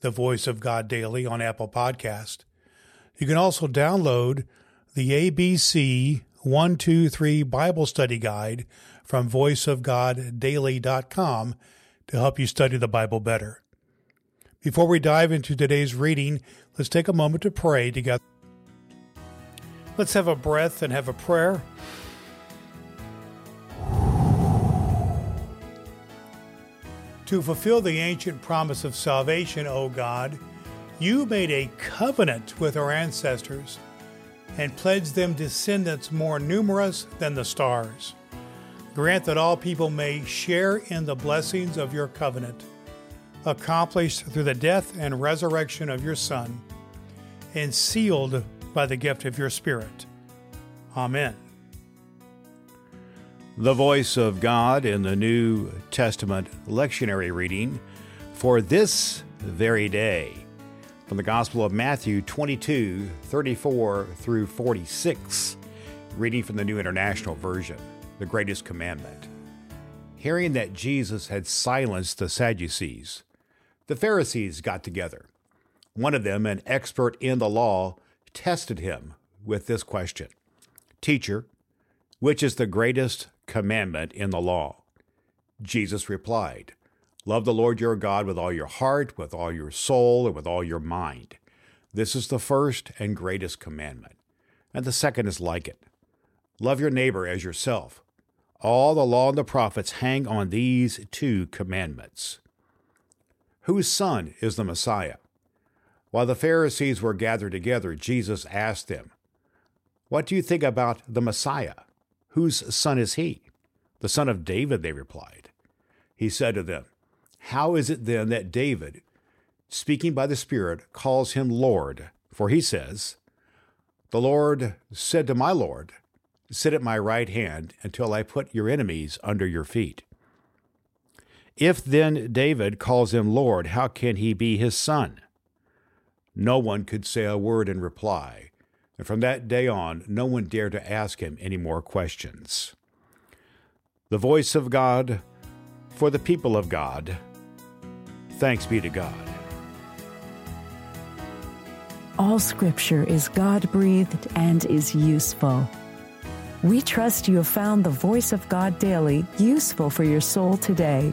the Voice of God Daily on Apple Podcast. You can also download the ABC 123 Bible Study Guide from voiceofgoddaily.com to help you study the Bible better. Before we dive into today's reading, let's take a moment to pray together. Let's have a breath and have a prayer. To fulfill the ancient promise of salvation, O God, you made a covenant with our ancestors and pledged them descendants more numerous than the stars. Grant that all people may share in the blessings of your covenant, accomplished through the death and resurrection of your Son, and sealed by the gift of your Spirit. Amen. The voice of God in the New Testament lectionary reading for this very day from the Gospel of Matthew 22 34 through 46, reading from the New International Version, the greatest commandment. Hearing that Jesus had silenced the Sadducees, the Pharisees got together. One of them, an expert in the law, tested him with this question Teacher, which is the greatest commandment in the law? Jesus replied, Love the Lord your God with all your heart, with all your soul, and with all your mind. This is the first and greatest commandment. And the second is like it love your neighbor as yourself. All the law and the prophets hang on these two commandments. Whose son is the Messiah? While the Pharisees were gathered together, Jesus asked them, What do you think about the Messiah? Whose son is he? The son of David, they replied. He said to them, How is it then that David, speaking by the Spirit, calls him Lord? For he says, The Lord said to my Lord, Sit at my right hand until I put your enemies under your feet. If then David calls him Lord, how can he be his son? No one could say a word in reply and from that day on, no one dared to ask him any more questions. The voice of God for the people of God. Thanks be to God. All scripture is God breathed and is useful. We trust you have found the voice of God daily useful for your soul today.